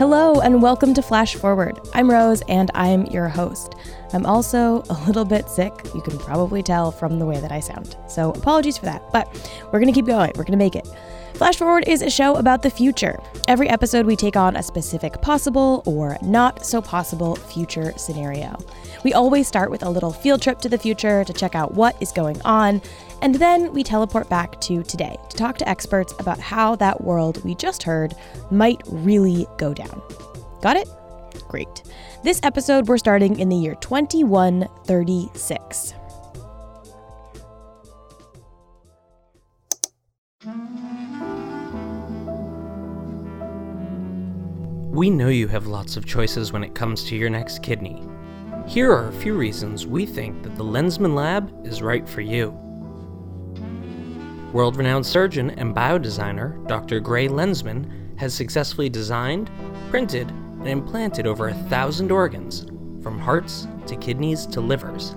Hello, and welcome to Flash Forward. I'm Rose, and I'm your host. I'm also a little bit sick. You can probably tell from the way that I sound. So, apologies for that, but we're going to keep going. We're going to make it. Flash Forward is a show about the future. Every episode, we take on a specific possible or not so possible future scenario. We always start with a little field trip to the future to check out what is going on, and then we teleport back to today to talk to experts about how that world we just heard might really go down. Got it? Great. This episode, we're starting in the year 2136. We know you have lots of choices when it comes to your next kidney. Here are a few reasons we think that the Lensman Lab is right for you. World renowned surgeon and biodesigner Dr. Gray Lensman has successfully designed, printed, and implanted over a thousand organs, from hearts to kidneys to livers.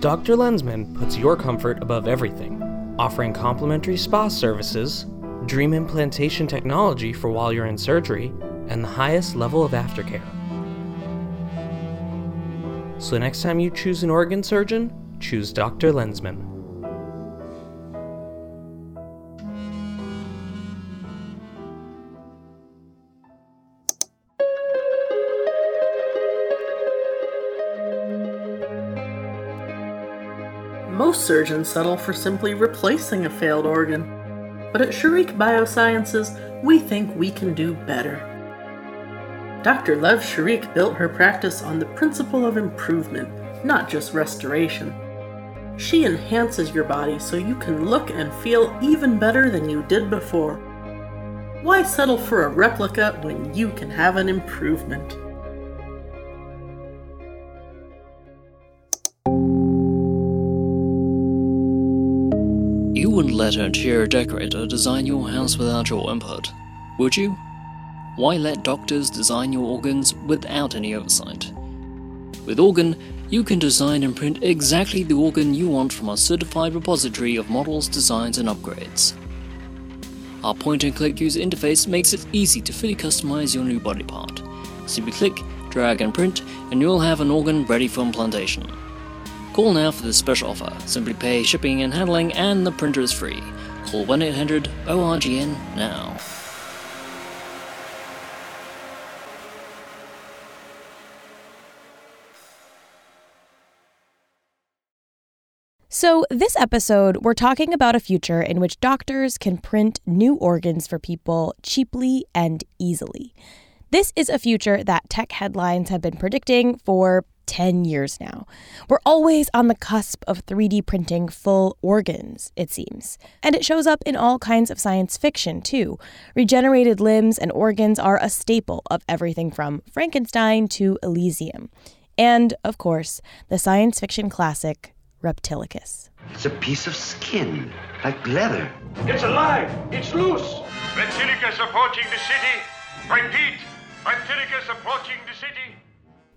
Dr. Lensman puts your comfort above everything, offering complimentary spa services, dream implantation technology for while you're in surgery, and the highest level of aftercare. So, next time you choose an organ surgeon, choose Dr. Lensman. Most surgeons settle for simply replacing a failed organ. But at Sharik Biosciences, we think we can do better. Dr. Lev Sharik built her practice on the principle of improvement, not just restoration. She enhances your body so you can look and feel even better than you did before. Why settle for a replica when you can have an improvement? Wouldn't let interior decorator design your house without your input, would you? Why let doctors design your organs without any oversight? With Organ, you can design and print exactly the organ you want from our certified repository of models, designs, and upgrades. Our point and click user interface makes it easy to fully customize your new body part. Simply click, drag, and print, and you'll have an organ ready for implantation. Call now for this special offer. Simply pay shipping and handling, and the printer is free. Call 1 800 ORGN now. So, this episode, we're talking about a future in which doctors can print new organs for people cheaply and easily. This is a future that tech headlines have been predicting for 10 years now. We're always on the cusp of 3D printing full organs, it seems. And it shows up in all kinds of science fiction, too. Regenerated limbs and organs are a staple of everything from Frankenstein to Elysium. And, of course, the science fiction classic Reptilicus. It's a piece of skin, like leather. It's alive! It's loose! Reptilicus approaching the city! Repeat! Reptilicus approaching the city!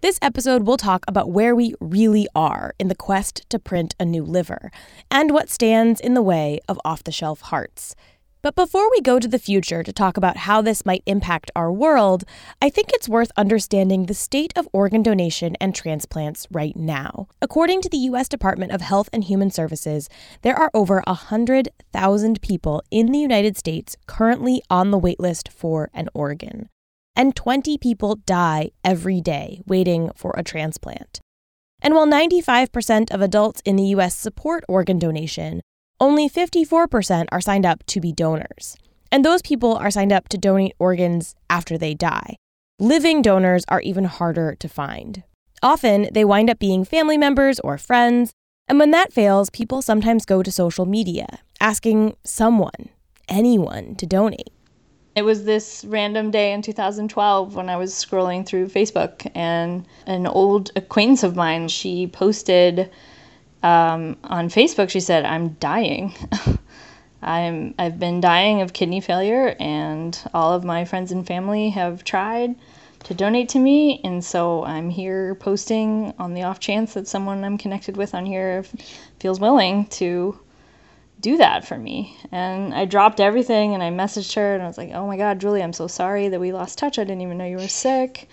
This episode we'll talk about where we really are in the quest to print a new liver and what stands in the way of off the shelf hearts. But before we go to the future to talk about how this might impact our world, I think it's worth understanding the state of organ donation and transplants right now. According to the U.S. Department of Health and Human Services, there are over 100,000 people in the United States currently on the waitlist for an organ. And 20 people die every day waiting for a transplant. And while 95% of adults in the U.S. support organ donation, only 54% are signed up to be donors. And those people are signed up to donate organs after they die. Living donors are even harder to find. Often, they wind up being family members or friends, and when that fails, people sometimes go to social media, asking someone, anyone, to donate. It was this random day in 2012 when I was scrolling through Facebook, and an old acquaintance of mine, she posted um, on Facebook, she said, "I'm dying. I'm I've been dying of kidney failure, and all of my friends and family have tried to donate to me, and so I'm here posting on the off chance that someone I'm connected with on here feels willing to do that for me. And I dropped everything and I messaged her and I was like, oh my God, Julie, I'm so sorry that we lost touch. I didn't even know you were sick.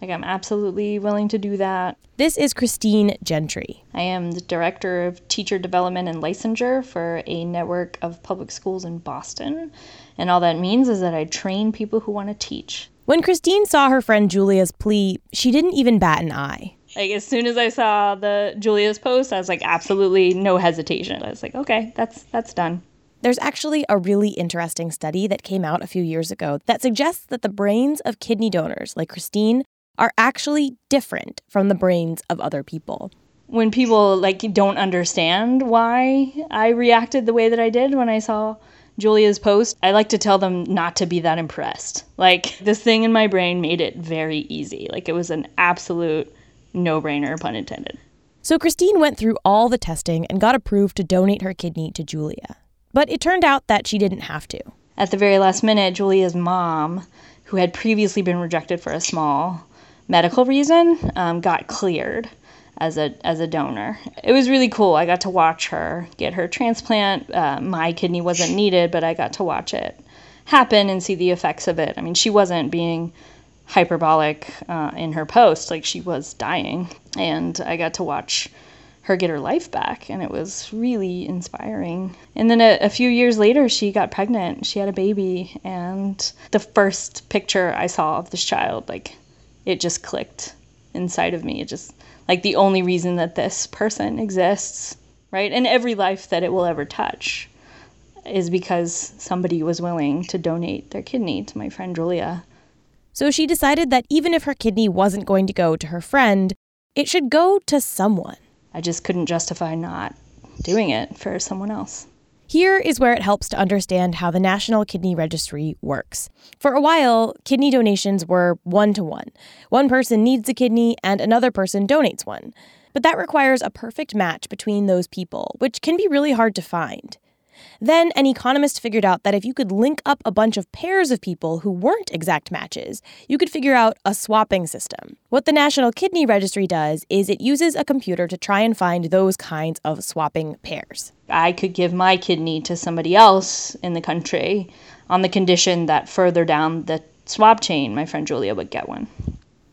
Like, I'm absolutely willing to do that. This is Christine Gentry. I am the Director of Teacher Development and Licensure for a network of public schools in Boston. And all that means is that I train people who want to teach. When Christine saw her friend Julia's plea, she didn't even bat an eye. Like as soon as I saw the Julia's post, I was like, absolutely no hesitation. I was like, okay, that's that's done. There's actually a really interesting study that came out a few years ago that suggests that the brains of kidney donors like Christine are actually different from the brains of other people. When people like don't understand why I reacted the way that I did when I saw Julia's post, I like to tell them not to be that impressed. Like this thing in my brain made it very easy. Like it was an absolute no brainer, pun intended. So Christine went through all the testing and got approved to donate her kidney to Julia. But it turned out that she didn't have to. At the very last minute, Julia's mom, who had previously been rejected for a small medical reason, um, got cleared as a as a donor. It was really cool. I got to watch her get her transplant. Uh, my kidney wasn't needed, but I got to watch it happen and see the effects of it. I mean, she wasn't being hyperbolic uh, in her post. Like she was dying, and I got to watch her get her life back, and it was really inspiring. And then a, a, few years later, she got pregnant. She had a baby, and the first picture I saw of this child, like it just clicked inside of me. It just like the only reason that this person exists, right? And every life that it will ever touch is because somebody was willing to donate their kidney to my friend Julia. So she decided that even if her kidney wasn't going to go to her friend, it should go to someone. I just couldn't justify not doing it for someone else. Here is where it helps to understand how the National Kidney Registry works. For a while, kidney donations were one to one. One person needs a kidney and another person donates one. But that requires a perfect match between those people, which can be really hard to find. Then an economist figured out that if you could link up a bunch of pairs of people who weren't exact matches, you could figure out a swapping system. What the National Kidney Registry does is it uses a computer to try and find those kinds of swapping pairs. I could give my kidney to somebody else in the country on the condition that further down the swap chain, my friend Julia would get one.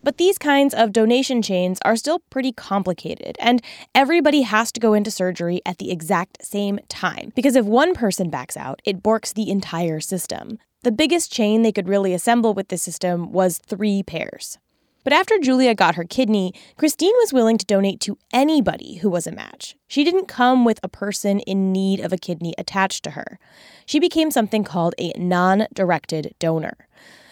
But these kinds of donation chains are still pretty complicated, and everybody has to go into surgery at the exact same time. Because if one person backs out, it borks the entire system. The biggest chain they could really assemble with this system was three pairs. But after Julia got her kidney, Christine was willing to donate to anybody who was a match. She didn't come with a person in need of a kidney attached to her. She became something called a non directed donor.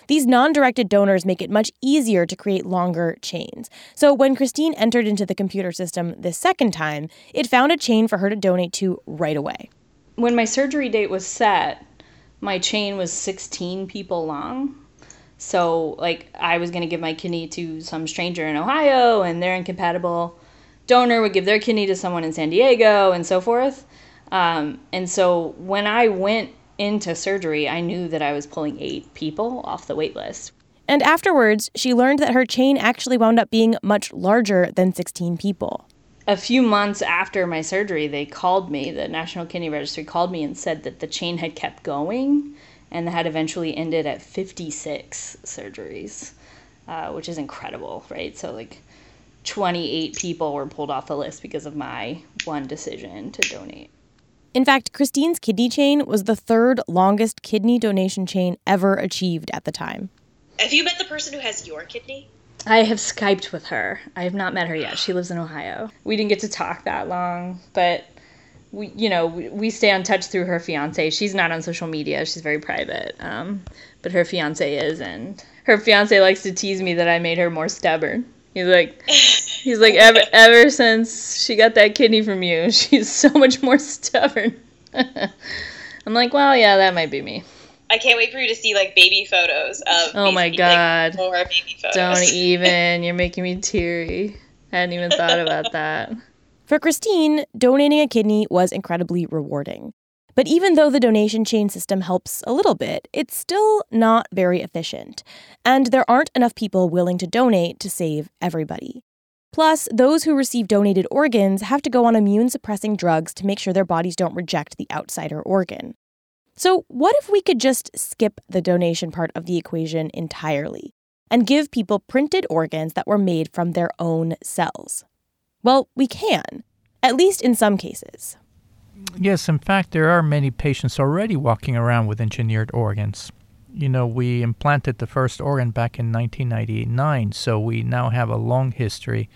These non directed donors make it much easier to create longer chains. So when Christine entered into the computer system the second time, it found a chain for her to donate to right away. When my surgery date was set, my chain was 16 people long. So, like, I was going to give my kidney to some stranger in Ohio, and their incompatible donor would give their kidney to someone in San Diego, and so forth. Um, and so, when I went into surgery, I knew that I was pulling eight people off the wait list. And afterwards, she learned that her chain actually wound up being much larger than 16 people. A few months after my surgery, they called me, the National Kidney Registry called me and said that the chain had kept going and had eventually ended at 56 surgeries, uh, which is incredible, right? So, like, 28 people were pulled off the list because of my one decision to donate. In fact, Christine's kidney chain was the third longest kidney donation chain ever achieved at the time. Have you met the person who has your kidney? I have Skyped with her. I have not met her yet. She lives in Ohio. We didn't get to talk that long, but we, you know, we, we stay in touch through her fiance. She's not on social media. She's very private. Um, but her fiance is, and her fiance likes to tease me that I made her more stubborn. He's like, he's like, ever, ever since she got that kidney from you, she's so much more stubborn. I'm like, well, yeah, that might be me. I can't wait for you to see like baby photos of. Oh my god! Like, more baby photos. Don't even. You're making me teary. I hadn't even thought about that. For Christine, donating a kidney was incredibly rewarding. But even though the donation chain system helps a little bit, it's still not very efficient. And there aren't enough people willing to donate to save everybody. Plus, those who receive donated organs have to go on immune suppressing drugs to make sure their bodies don't reject the outsider organ. So, what if we could just skip the donation part of the equation entirely and give people printed organs that were made from their own cells? Well, we can, at least in some cases. Yes, in fact, there are many patients already walking around with engineered organs. You know, we implanted the first organ back in 1999, so we now have a long history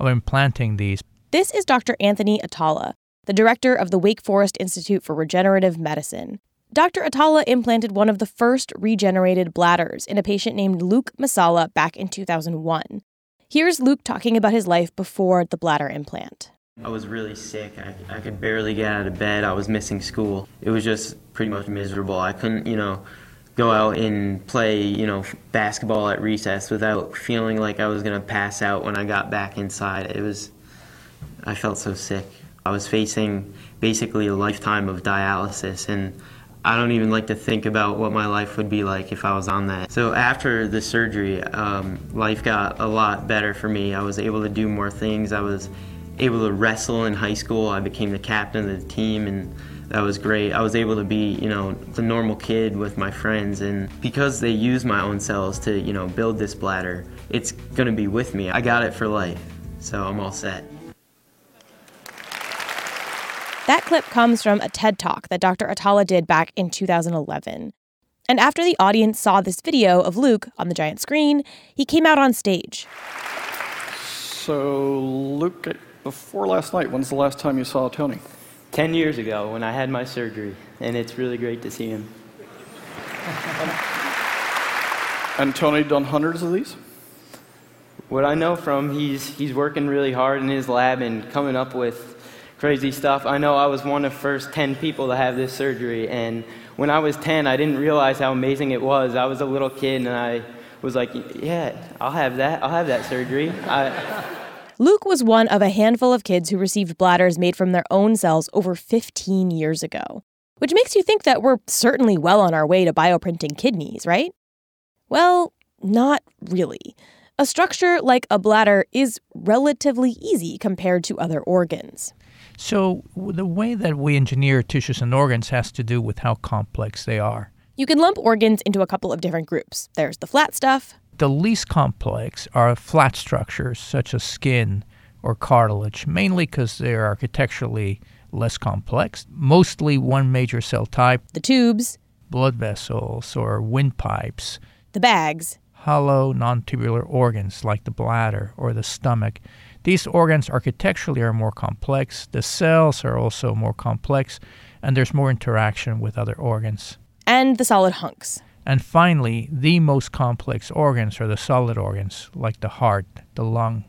of implanting these. This is Dr. Anthony Atala, the director of the Wake Forest Institute for Regenerative Medicine. Dr. Atala implanted one of the first regenerated bladders in a patient named Luke Massella back in 2001. Here's Luke talking about his life before the bladder implant. I was really sick. I, I could barely get out of bed. I was missing school. It was just pretty much miserable. I couldn't, you know, go out and play, you know, basketball at recess without feeling like I was going to pass out when I got back inside. It was, I felt so sick. I was facing basically a lifetime of dialysis and I don't even like to think about what my life would be like if I was on that. So after the surgery, um, life got a lot better for me. I was able to do more things. I was able to wrestle in high school. I became the captain of the team, and that was great. I was able to be, you know, the normal kid with my friends, and because they use my own cells to, you know, build this bladder, it's gonna be with me. I got it for life, so I'm all set. That clip comes from a TED Talk that Dr. Atala did back in 2011. And after the audience saw this video of Luke on the giant screen, he came out on stage. So, Luke, before last night, when's the last time you saw Tony? 10 years ago when I had my surgery, and it's really great to see him. And Tony done hundreds of these? What I know from he's he's working really hard in his lab and coming up with crazy stuff. I know I was one of the first 10 people to have this surgery, and when I was 10, I didn't realize how amazing it was. I was a little kid, and I was like, yeah, I'll have that. I'll have that surgery. I, Luke was one of a handful of kids who received bladders made from their own cells over 15 years ago, which makes you think that we're certainly well on our way to bioprinting kidneys, right? Well, not really. A structure like a bladder is relatively easy compared to other organs. So, the way that we engineer tissues and organs has to do with how complex they are. You can lump organs into a couple of different groups. There's the flat stuff. The least complex are flat structures such as skin or cartilage, mainly because they're architecturally less complex. Mostly one major cell type. The tubes. Blood vessels or windpipes. The bags. Hollow, non tubular organs like the bladder or the stomach. These organs architecturally are more complex, the cells are also more complex, and there's more interaction with other organs. And the solid hunks. And finally, the most complex organs are the solid organs, like the heart, the lung,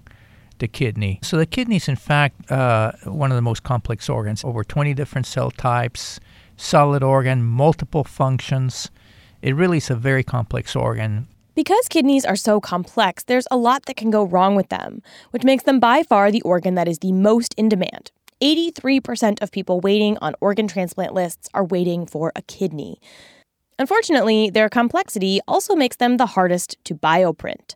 the kidney. So the kidney is, in fact, uh, one of the most complex organs. Over 20 different cell types, solid organ, multiple functions. It really is a very complex organ. Because kidneys are so complex, there's a lot that can go wrong with them, which makes them by far the organ that is the most in demand. 83% of people waiting on organ transplant lists are waiting for a kidney. Unfortunately, their complexity also makes them the hardest to bioprint.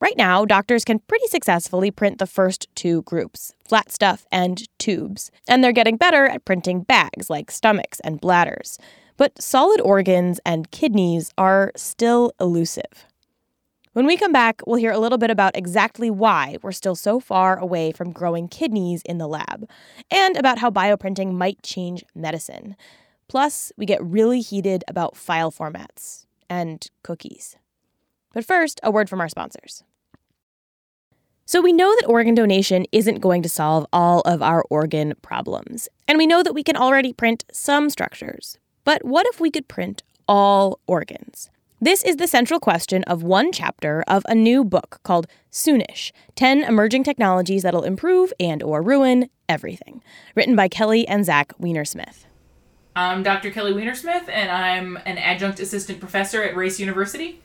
Right now, doctors can pretty successfully print the first two groups flat stuff and tubes, and they're getting better at printing bags like stomachs and bladders. But solid organs and kidneys are still elusive. When we come back, we'll hear a little bit about exactly why we're still so far away from growing kidneys in the lab, and about how bioprinting might change medicine. Plus, we get really heated about file formats and cookies. But first, a word from our sponsors. So, we know that organ donation isn't going to solve all of our organ problems. And we know that we can already print some structures. But what if we could print all organs? This is the central question of one chapter of a new book called Soonish 10 Emerging Technologies That'll Improve and or Ruin Everything, written by Kelly and Zach Weinersmith. I'm Dr. Kelly Weinersmith, and I'm an adjunct assistant professor at Rice University.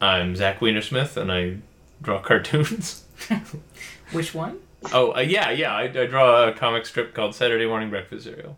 I'm Zach Weinersmith, and I draw cartoons. Which one? Oh, uh, yeah, yeah. I, I draw a comic strip called Saturday Morning Breakfast Cereal.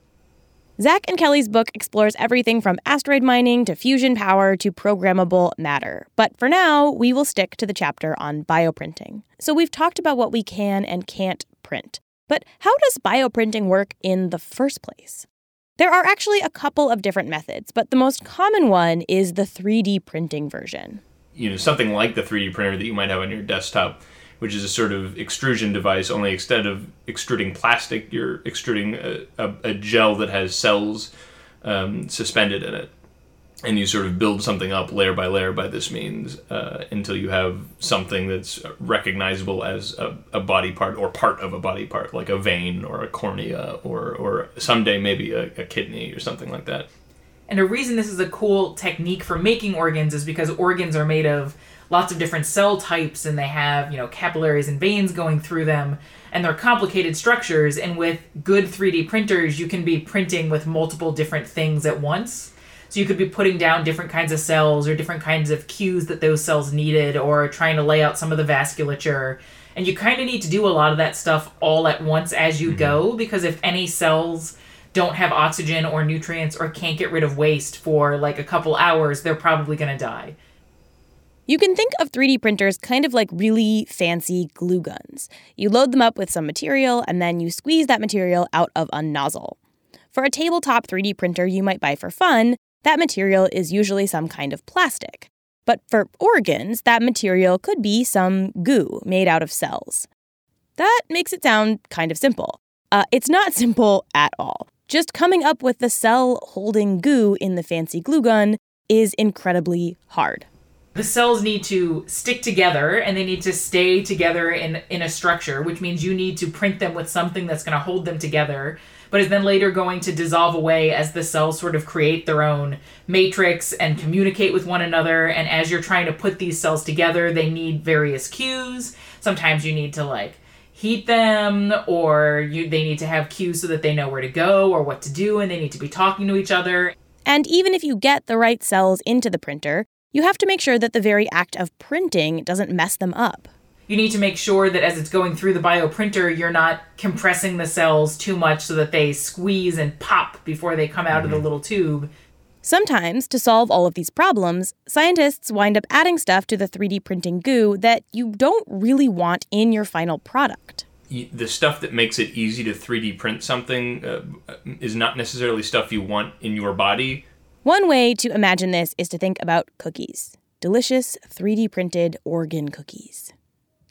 Zach and Kelly's book explores everything from asteroid mining to fusion power to programmable matter. But for now, we will stick to the chapter on bioprinting. So we've talked about what we can and can't print. But how does bioprinting work in the first place? There are actually a couple of different methods, but the most common one is the 3D printing version. You know, something like the 3D printer that you might have on your desktop which is a sort of extrusion device. Only instead of extruding plastic, you're extruding a, a, a gel that has cells um, suspended in it. And you sort of build something up layer by layer by this means uh, until you have something that's recognizable as a, a, body part or part of a body part, like a vein or a cornea or, or someday maybe a, a kidney or something like that. And a reason this is a cool technique for making organs is because organs are made of lots of different cell types and they have, you know, capillaries and veins going through them and they're complicated structures and with good 3D printers you can be printing with multiple different things at once. So you could be putting down different kinds of cells or different kinds of cues that those cells needed or trying to lay out some of the vasculature. And you kind of need to do a lot of that stuff all at once as you mm-hmm. go because if any cells don't have oxygen or nutrients or can't get rid of waste for like a couple hours, they're probably going to die. You can think of 3D printers kind of like really fancy glue guns. You load them up with some material and then you squeeze that material out of a nozzle. For a tabletop 3D printer you might buy for fun, that material is usually some kind of plastic. But for organs, that material could be some goo made out of cells. That makes it sound kind of simple. Uh, it's not simple at all. Just coming up with the cell holding goo in the fancy glue gun is incredibly hard the cells need to stick together and they need to stay together in in a structure which means you need to print them with something that's going to hold them together but is then later going to dissolve away as the cells sort of create their own matrix and communicate with one another. And as you're trying to put these cells together they need various cues. Sometimes you need to like heat them or you they need to have cues so that they know where to go or what to do and they need to be talking to each other. And even if you get the right cells into the printer you have to make sure that the very act of printing doesn't mess them up. You need to make sure that as it's going through the bioprinter, you're not compressing the cells too much so that they squeeze and pop before they come out mm-hmm. of the mm-hmm. little tube. Sometimes, to solve all of these problems, scientists wind up adding stuff to the 3D printing goo that you don't really want in your final product. The stuff that makes it easy to 3D print something uh, is not necessarily stuff you want in your body one way to imagine this is to think about cookies delicious 3D printed organ cookies.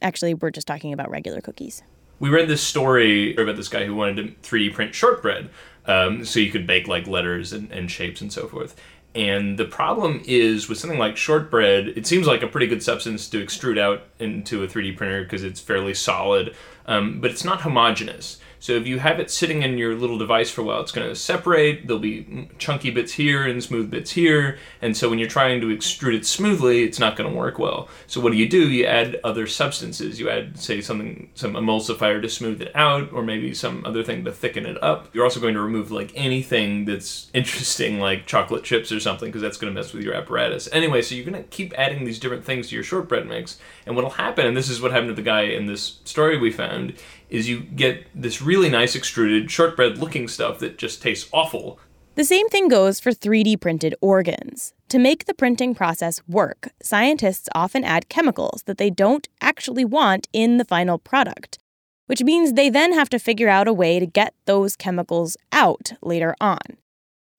Actually, we're just talking about regular cookies. We read this story about this guy who wanted to 3D print shortbread um, so you could bake like letters and, and shapes and so forth. And the problem is with something like shortbread, it seems like a pretty good substance to extrude out into a 3D printer because it's fairly solid, um, but it's not homogeneous. So if you have it sitting in your little device for a while, it's going to separate. There'll be chunky bits here and smooth bits here. And so when you're trying to extrude it smoothly, it's not going to work well. So what do you do? You add other substances. You add, say, something, some emulsifier to smooth it out, or maybe some other thing to thicken it up. You're also going to remove like anything that's interesting, like chocolate chips or something, because that's going to mess with your apparatus. Anyway, so you're going to keep adding these different things to your shortbread mix. And what'll happen, and this is what happened to the guy in this story we found, is you get this really nice extruded shortbread looking stuff that just tastes awful. The same thing goes for 3D printed organs. To make the printing process work, scientists often add chemicals that they don't actually want in the final product, which means they then have to figure out a way to get those chemicals out later on.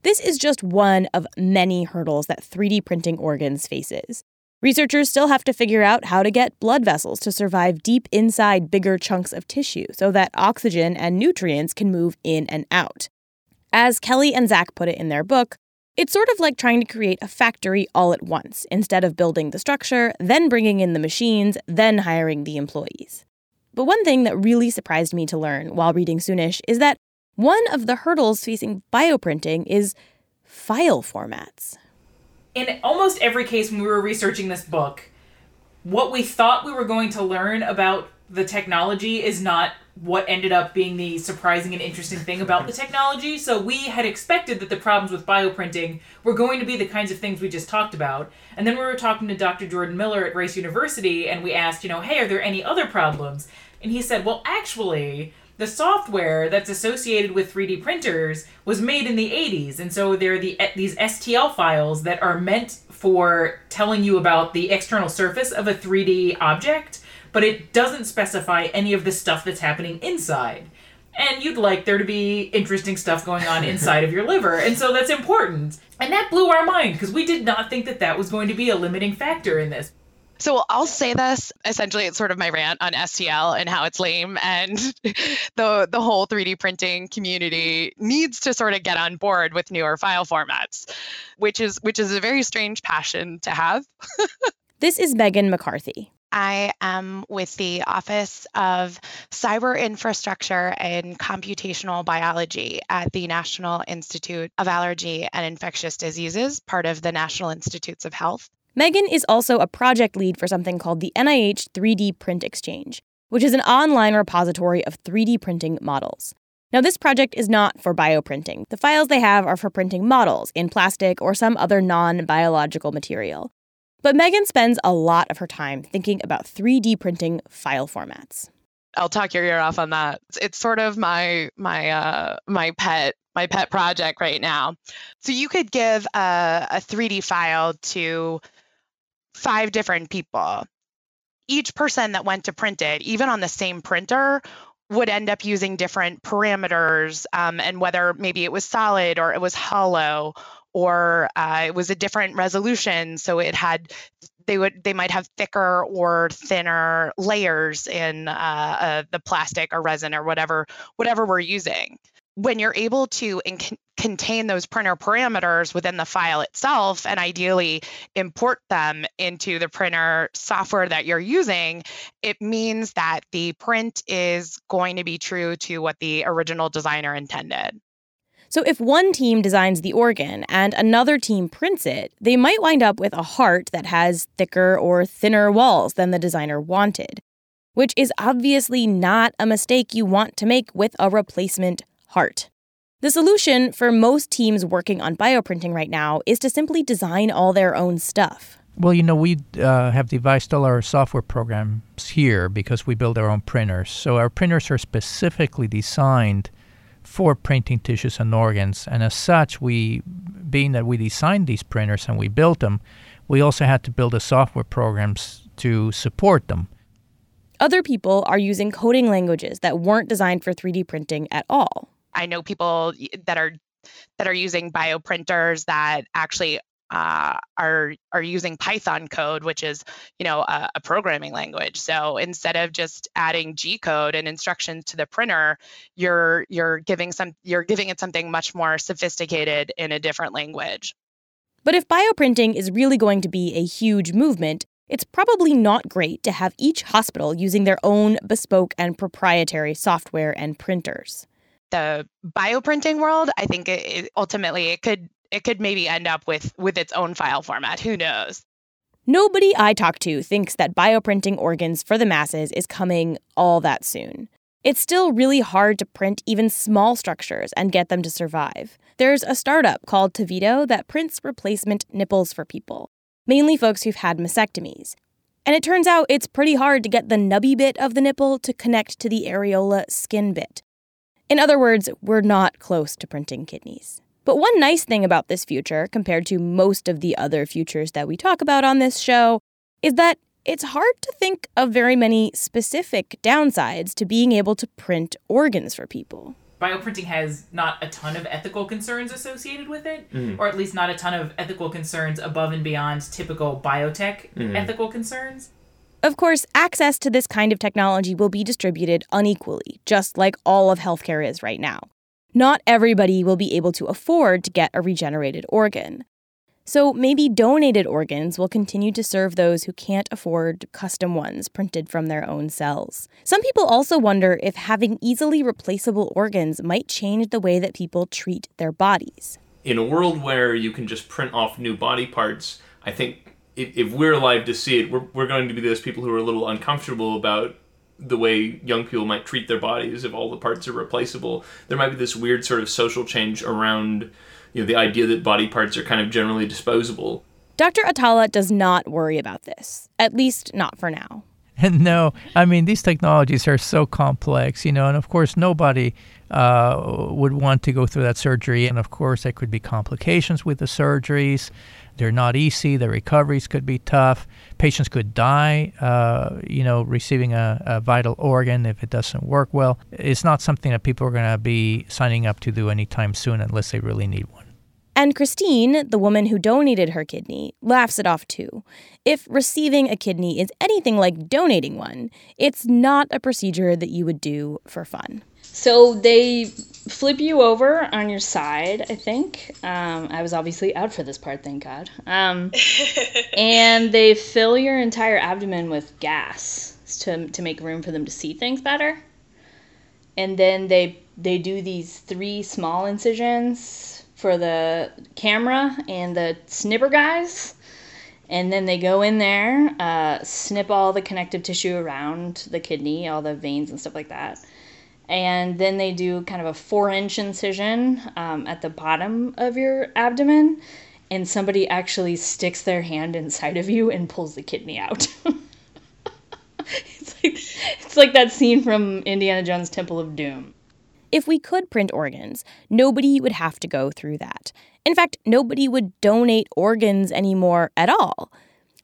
This is just one of many hurdles that 3D printing organs faces. Researchers still have to figure out how to get blood vessels to survive deep inside bigger chunks of tissue so that oxygen and nutrients can move in and out. As Kelly and Zach put it in their book, it's sort of like trying to create a factory all at once, instead of building the structure, then bringing in the machines, then hiring the employees. But one thing that really surprised me to learn while reading Soonish is that one of the hurdles facing bioprinting is file formats in almost every case when we were researching this book, what we thought we were going to learn about the technology is not what ended up being the surprising and interesting thing about the technology. So we had expected that the problems with bioprinting were going to be the kinds of things we just talked about. And then we were talking to Dr. Jordan Miller at Rice University and we asked, you know, hey, are there any other problems? And he said, well, actually, the software that's associated with 3D printers was made in the 80s, and so there are the, eh, these STL files that are meant for telling you about the external surface of a 3D object, but it doesn't specify any of the stuff that's happening inside. And you'd like there to be interesting stuff going on inside of your liver, and so that's important. And that blew our mind because we did not think that that was going to be a limiting factor in this. So I'll say this essentially it's sort of my rant on STL and how it's lame and the the whole 3D printing community needs to sort of get on board with newer file formats, which is which is a very strange passion to have. this is Megan McCarthy. I am with the Office of Cyber Infrastructure and Computational Biology at the National Institute of Allergy and Infectious Diseases, part of the National Institutes of Health. Megan is also a project lead for something called the NIH 3D Print Exchange, which is an online repository of 3D printing models. Now, this project is not for bioprinting. The files they have are for printing models in plastic or some other non biological material. But Megan spends a lot of her time thinking about 3D printing file formats. I'll talk your ear off on that. It's sort of my my uh, my pet my pet project right now. So you could give a, a 3D file to five different people. Each person that went to print it, even on the same printer, would end up using different parameters um, and whether maybe it was solid or it was hollow or uh, it was a different resolution so it had they would they might have thicker or thinner layers in uh, uh, the plastic or resin or whatever whatever we're using when you're able to in- contain those printer parameters within the file itself and ideally import them into the printer software that you're using, it means that the print is going to be true to what the original designer intended. So, if one team designs the organ and another team prints it, they might wind up with a heart that has thicker or thinner walls than the designer wanted, which is obviously not a mistake you want to make with a replacement heart. The solution for most teams working on bioprinting right now is to simply design all their own stuff. Well, you know, we uh, have devised all our software programs here because we build our own printers. So our printers are specifically designed for printing tissues and organs. And as such, we, being that we designed these printers and we built them, we also had to build the software programs to support them. Other people are using coding languages that weren't designed for 3D printing at all. I know people that are that are using bioprinters that actually uh, are are using Python code, which is you know a, a, programming language. So instead of just adding G code and instructions to the printer, you're you're giving some you're giving it something much more sophisticated in a different language. But if bioprinting is really going to be a huge movement, it's probably not great to have each hospital using their own bespoke and proprietary software and printers the bioprinting world, I think it, it, ultimately it could it could maybe end up with with its own file format. Who knows? Nobody I talk to thinks that bioprinting organs for the masses is coming all that soon. It's still really hard to print even small structures and get them to survive. There's a startup called TeVido that prints replacement nipples for people, mainly folks who've had mastectomies. And it turns out it's pretty hard to get the nubby bit of the nipple to connect to the areola skin bit. In other words, we're not close to printing kidneys. But one nice thing about this future, compared to most of the other futures that we talk about on this show, is that it's hard to think of very many specific downsides to being able to print organs for people. Bioprinting has not a ton of ethical concerns associated with it, mm. or at least not a ton of ethical concerns above and beyond typical biotech mm. ethical concerns. Of course, access to this kind of technology will be distributed unequally, just like all of healthcare is right now. Not everybody will be able to afford to get a regenerated organ. So maybe donated organs will continue to serve those who can't afford custom ones printed from their own cells. Some people also wonder if having easily replaceable organs might change the way that people treat their bodies. In a world where you can just print off new body parts, I think if, if we're alive to see it, we're, we're going to be those people who are a little uncomfortable about the way young people might treat their bodies if all the parts are replaceable. There might be this weird sort of social change around you know the idea that body parts are kind of generally disposable. Dr. Atala does not worry about this, at least not for now. no, I mean these technologies are so complex, you know, and of course nobody uh, would want to go through that surgery, and of course there could be complications with the surgeries. They're not easy. The recoveries could be tough. Patients could die, uh, you know, receiving a, a, vital organ if it doesn't work well. It's not something that people are going to be signing up to do anytime soon unless they really need one. And Christine, the woman who donated her kidney, laughs it off too. If receiving a kidney is anything like donating one, it's not a procedure that you would do for fun. So they flip you over on your side, I think. Um, I was obviously out for this part, thank God. Um, and they fill your entire abdomen with gas to, to make room for them to see things better. And then they they do these three small incisions for the camera and the snipper guys. And then they go in there, uh, snip all the connective tissue around the kidney, all the veins and stuff like that. And then they do kind of a four inch incision um, at the bottom of your abdomen. And somebody actually sticks their hand inside of you and pulls the kidney out. it's, like, it's like that scene from Indiana Jones Temple of Doom. If we could print organs, nobody would have to go through that. In fact, nobody would donate organs anymore at all.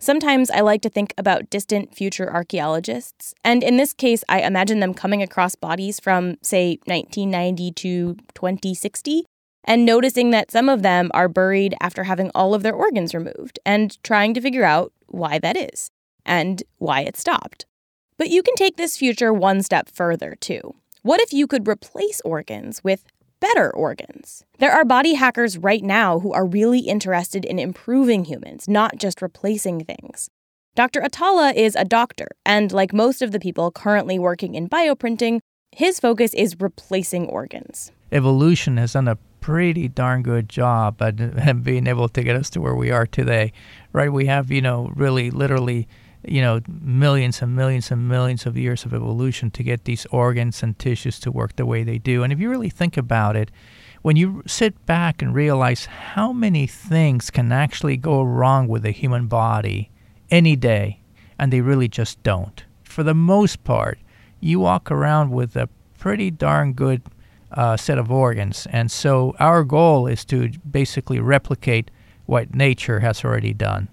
Sometimes I like to think about distant future archaeologists, and in this case, I imagine them coming across bodies from, say, 1990 to 2060, and noticing that some of them are buried after having all of their organs removed, and trying to figure out why that is, and why it stopped. But you can take this future one step further, too. What if you could replace organs with better organs? There are body hackers right now who are really interested in improving humans, not just replacing things. Dr. Atala is a doctor, and like most of the people currently working in bioprinting, his focus is replacing organs. Evolution has done a pretty darn good job at being able to get us to where we are today, right? We have, you know, really literally you know, millions and millions and millions of years of evolution to get these organs and tissues to work the way they do. And if you really think about it, when you sit back and realize how many things can actually go wrong with the human body any day, and they really just don't. For the most part, you walk around with a pretty darn good uh, set of organs. And so our goal is to basically replicate what nature has already done.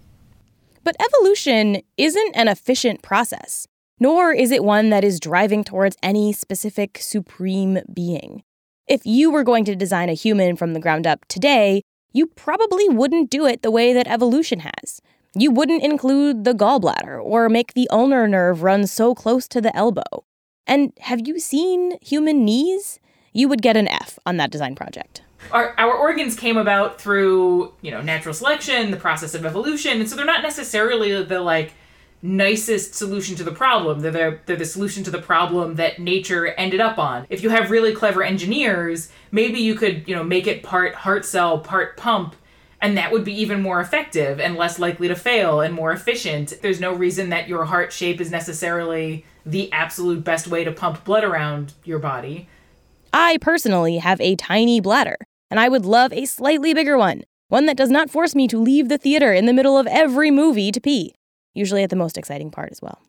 But evolution isn't an efficient process, nor is it one that is driving towards any specific supreme being. If you were going to design a human from the ground up today, you probably wouldn't do it the way that evolution has. You wouldn't include the gallbladder or make the ulnar nerve run so close to the elbow. And have you seen human knees? You would get an F on that design project our, our organs came about through you know natural selection the process of evolution and so they're not necessarily the like nicest solution to the problem. They're, the, they're the solution to the problem that nature ended up on. If you have really clever engineers maybe you could you know make it part heart cell part pump and that would be even more effective and less likely to fail and more efficient. There's no reason that your heart shape is necessarily the absolute best way to pump blood around your body I personally have a tiny bladder, and I would love a slightly bigger one, one that does not force me to leave the theater in the middle of every movie to pee, usually at the most exciting part as well.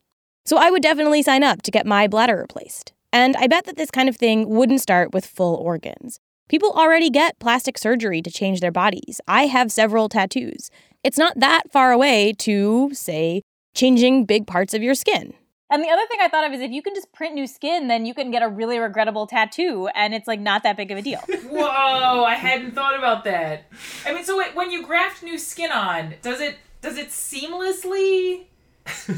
So I would definitely sign up to get my bladder replaced. And I bet that this kind of thing wouldn't start with full organs. People already get plastic surgery to change their bodies. I have several tattoos. It's not that far away to, say, changing big parts of your skin. And the other thing I thought of is if you can just print new skin, then you can get a really regrettable tattoo, and it's like not that big of a deal. Whoa! I hadn't thought about that. I mean, so wait, when you graft new skin on, does it does it seamlessly?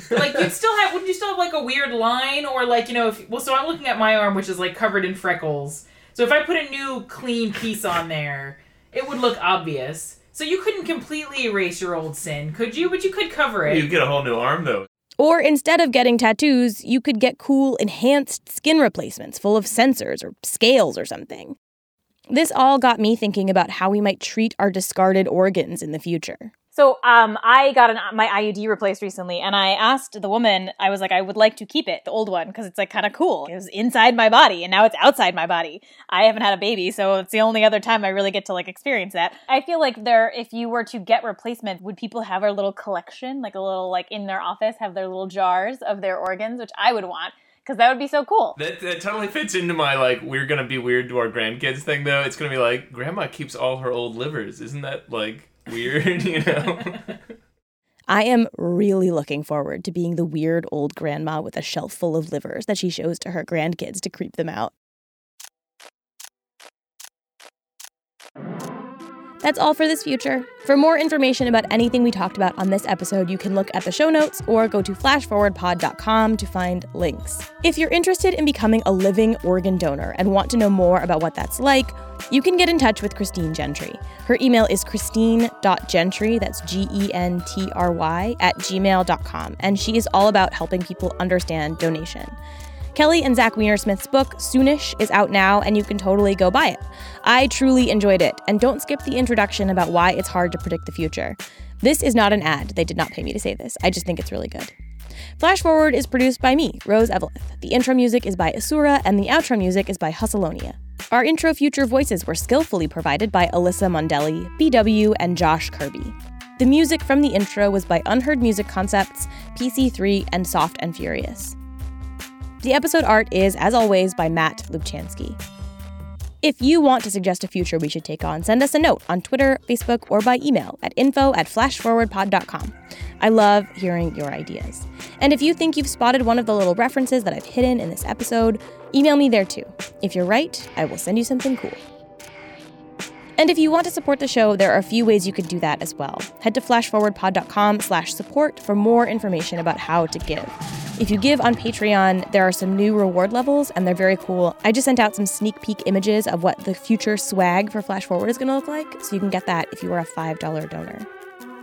like you'd still have wouldn't you still have like a weird line or like you know if well so I'm looking at my arm which is like covered in freckles so if I put a new clean piece on there it would look obvious so you couldn't completely erase your old sin could you but you could cover it you get a whole new arm though or instead of getting tattoos, you could get cool enhanced skin replacements full of sensors or scales or something. This all got me thinking about how we might treat our discarded organs in the future. So um, I got an, my IUD replaced recently, and I asked the woman, I was like, I would like to keep it, the old one, because it's like kind of cool. It was inside my body, and now it's outside my body. I haven't had a baby, so it's the only other time I really get to like experience that. I feel like there, if you were to get replacement, would people have a little collection, like a little like in their office, have their little jars of their organs, which I would want because that would be so cool. That, that totally fits into my like we're gonna be weird to our grandkids thing though. It's gonna be like grandma keeps all her old livers. Isn't that like weird? you know. I am really looking forward to being the weird old grandma with a shelf full of livers that she shows to her grandkids to creep them out. That's all for this future. For more information about anything we talked about on this episode, you can look at the show notes or go to flashforwardpod.com to find links. If you're interested in becoming a living organ donor and want to know more about what that's like, you can get in touch with Christine Gentry. Her email is christine.gentry, that's G E N T R Y, at gmail.com, and she is all about helping people understand donation. Kelly and Zach Weinersmith's book, Soonish, is out now, and you can totally go buy it. I truly enjoyed it, and don't skip the introduction about why it's hard to predict the future. This is not an ad. They did not pay me to say this. I just think it's really good. Flash Forward is produced by me, Rose Eveleth. The intro music is by Asura, and the outro music is by Hussalonia. Our intro future voices were skillfully provided by Alyssa Mondelli, BW, and Josh Kirby. The music from the intro was by Unheard Music Concepts, PC3, and Soft and Furious. The episode art is, as always, by Matt Lubchansky. If you want to suggest a future we should take on, send us a note on Twitter, Facebook, or by email at info at flashforwardpod.com. I love hearing your ideas. And if you think you've spotted one of the little references that I've hidden in this episode, email me there too. If you're right, I will send you something cool. And if you want to support the show, there are a few ways you could do that as well. Head to flashforwardpod.com slash support for more information about how to give. If you give on Patreon, there are some new reward levels, and they're very cool. I just sent out some sneak peek images of what the future swag for Flash Forward is going to look like, so you can get that if you are a $5 donor.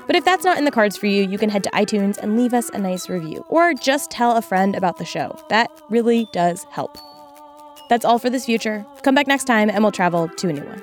But if that's not in the cards for you, you can head to iTunes and leave us a nice review, or just tell a friend about the show. That really does help. That's all for this future. Come back next time, and we'll travel to a new one.